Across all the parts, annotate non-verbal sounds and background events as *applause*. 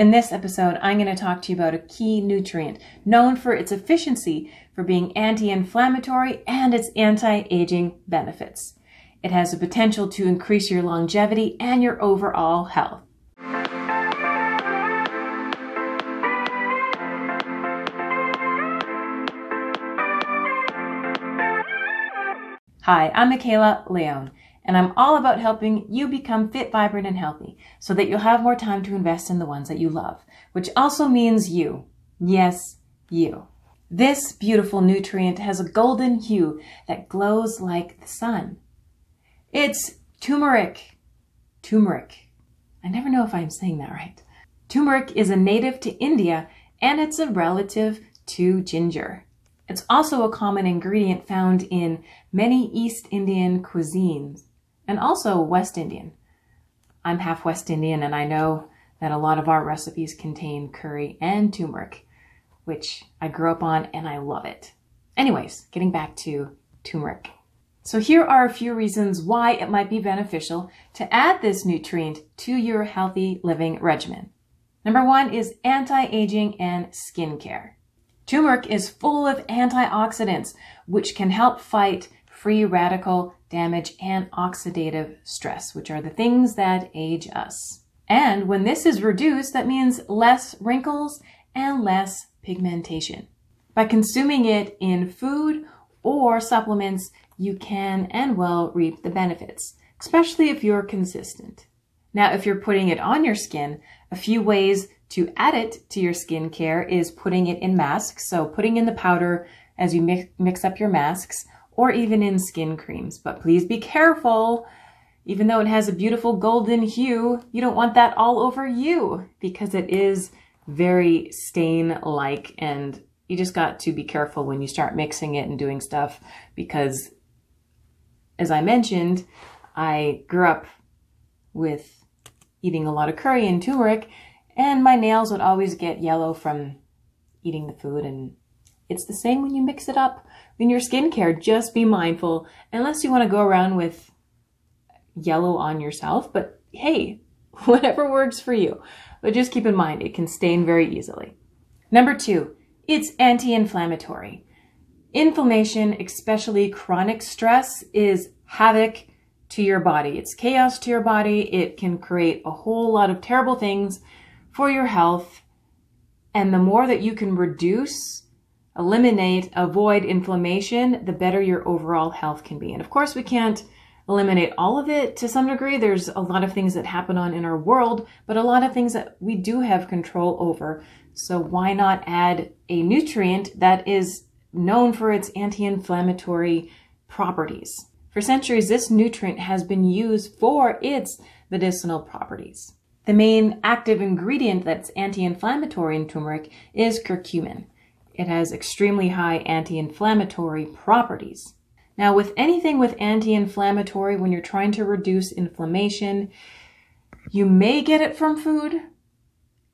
In this episode, I'm going to talk to you about a key nutrient known for its efficiency for being anti inflammatory and its anti aging benefits. It has the potential to increase your longevity and your overall health. Hi, I'm Makayla Leone, and I'm all about helping you become fit, vibrant, and healthy so that you'll have more time to invest in the ones that you love, which also means you. Yes, you. This beautiful nutrient has a golden hue that glows like the sun. It's turmeric. Turmeric. I never know if I'm saying that right. Turmeric is a native to India and it's a relative to ginger. It's also a common ingredient found in many East Indian cuisines and also West Indian. I'm half West Indian and I know that a lot of our recipes contain curry and turmeric, which I grew up on and I love it. Anyways, getting back to turmeric. So here are a few reasons why it might be beneficial to add this nutrient to your healthy living regimen. Number one is anti-aging and skincare. Turmeric is full of antioxidants, which can help fight free radical damage and oxidative stress, which are the things that age us. And when this is reduced, that means less wrinkles and less pigmentation. By consuming it in food or supplements, you can and will reap the benefits, especially if you're consistent. Now, if you're putting it on your skin, a few ways to add it to your skincare is putting it in masks. So putting in the powder as you mix, mix up your masks or even in skin creams. But please be careful. Even though it has a beautiful golden hue, you don't want that all over you because it is very stain like and you just got to be careful when you start mixing it and doing stuff because as I mentioned, I grew up with eating a lot of curry and turmeric and my nails would always get yellow from eating the food. And it's the same when you mix it up in your skincare. Just be mindful, unless you want to go around with yellow on yourself. But hey, *laughs* whatever works for you. But just keep in mind, it can stain very easily. Number two, it's anti inflammatory. Inflammation, especially chronic stress, is havoc to your body. It's chaos to your body. It can create a whole lot of terrible things for your health. And the more that you can reduce, eliminate, avoid inflammation, the better your overall health can be. And of course, we can't eliminate all of it to some degree. There's a lot of things that happen on in our world, but a lot of things that we do have control over. So why not add a nutrient that is known for its anti-inflammatory properties? For centuries, this nutrient has been used for its medicinal properties. The main active ingredient that's anti-inflammatory in turmeric is curcumin. It has extremely high anti-inflammatory properties. Now, with anything with anti-inflammatory, when you're trying to reduce inflammation, you may get it from food,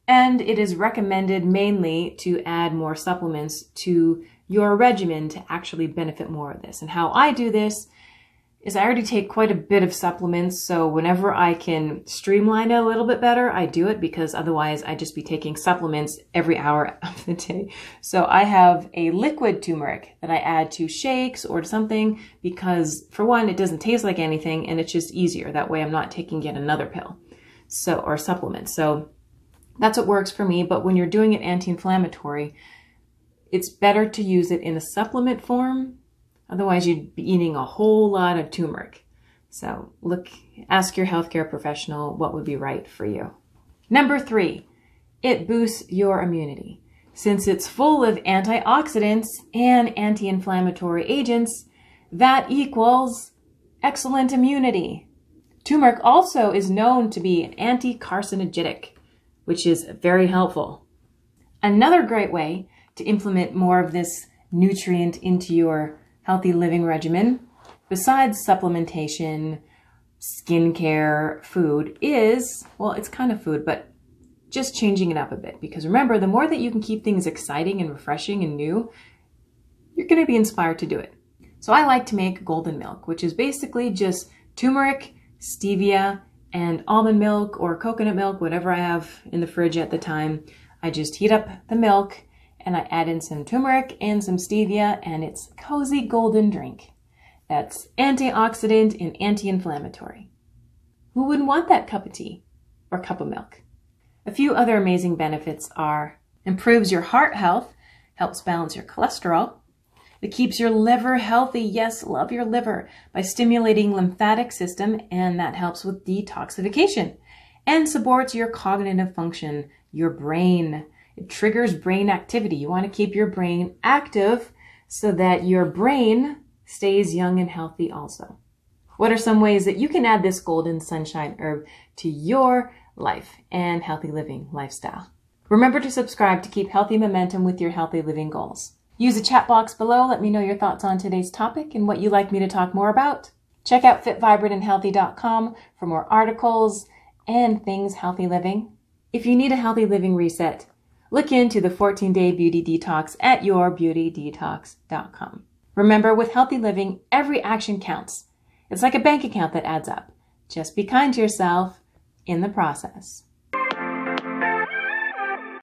and it is recommended mainly to add more supplements to your regimen to actually benefit more of this. And how I do this is I already take quite a bit of supplements. So whenever I can streamline it a little bit better, I do it because otherwise I'd just be taking supplements every hour *laughs* of the day. So I have a liquid turmeric that I add to shakes or to something because for one, it doesn't taste like anything and it's just easier. That way I'm not taking yet another pill. So, or supplement. So that's what works for me. But when you're doing it anti-inflammatory, it's better to use it in a supplement form Otherwise, you'd be eating a whole lot of turmeric. So look, ask your healthcare professional what would be right for you. Number three, it boosts your immunity. Since it's full of antioxidants and anti-inflammatory agents, that equals excellent immunity. Turmeric also is known to be an anti-carcinogenic, which is very helpful. Another great way to implement more of this nutrient into your healthy living regimen, besides supplementation, skincare, food, is well, it's kind of food, but just changing it up a bit. Because remember, the more that you can keep things exciting and refreshing and new, you're going to be inspired to do it. So I like to make golden milk, which is basically just turmeric, stevia, and almond milk or coconut milk, whatever I have in the fridge at the time. I just heat up the milk and I add in some turmeric and some stevia, and it's cozy golden drink. That's antioxidant and anti inflammatory. Who wouldn't want that cup of tea or cup of milk? A few other amazing benefits are improves your heart health, helps balance your cholesterol. It keeps your liver healthy. Yes, love your liver by stimulating lymphatic system and that helps with detoxification and supports your cognitive function, your brain. It triggers brain activity. You want to keep your brain active so that your brain stays young and healthy also. What are some ways that you can add this golden sunshine herb to your life and healthy living lifestyle? Remember to subscribe to keep healthy momentum with your healthy living goals. Use the chat box below. Let me know your thoughts on today's topic and what you'd like me to talk more about. Check out fitvibrantandhealthy.com for more articles and things healthy living. If you need a healthy living reset, look into the 14 day beauty detox at yourbeautydetox.com. Remember, with healthy living, every action counts. It's like a bank account that adds up. Just be kind to yourself in the process.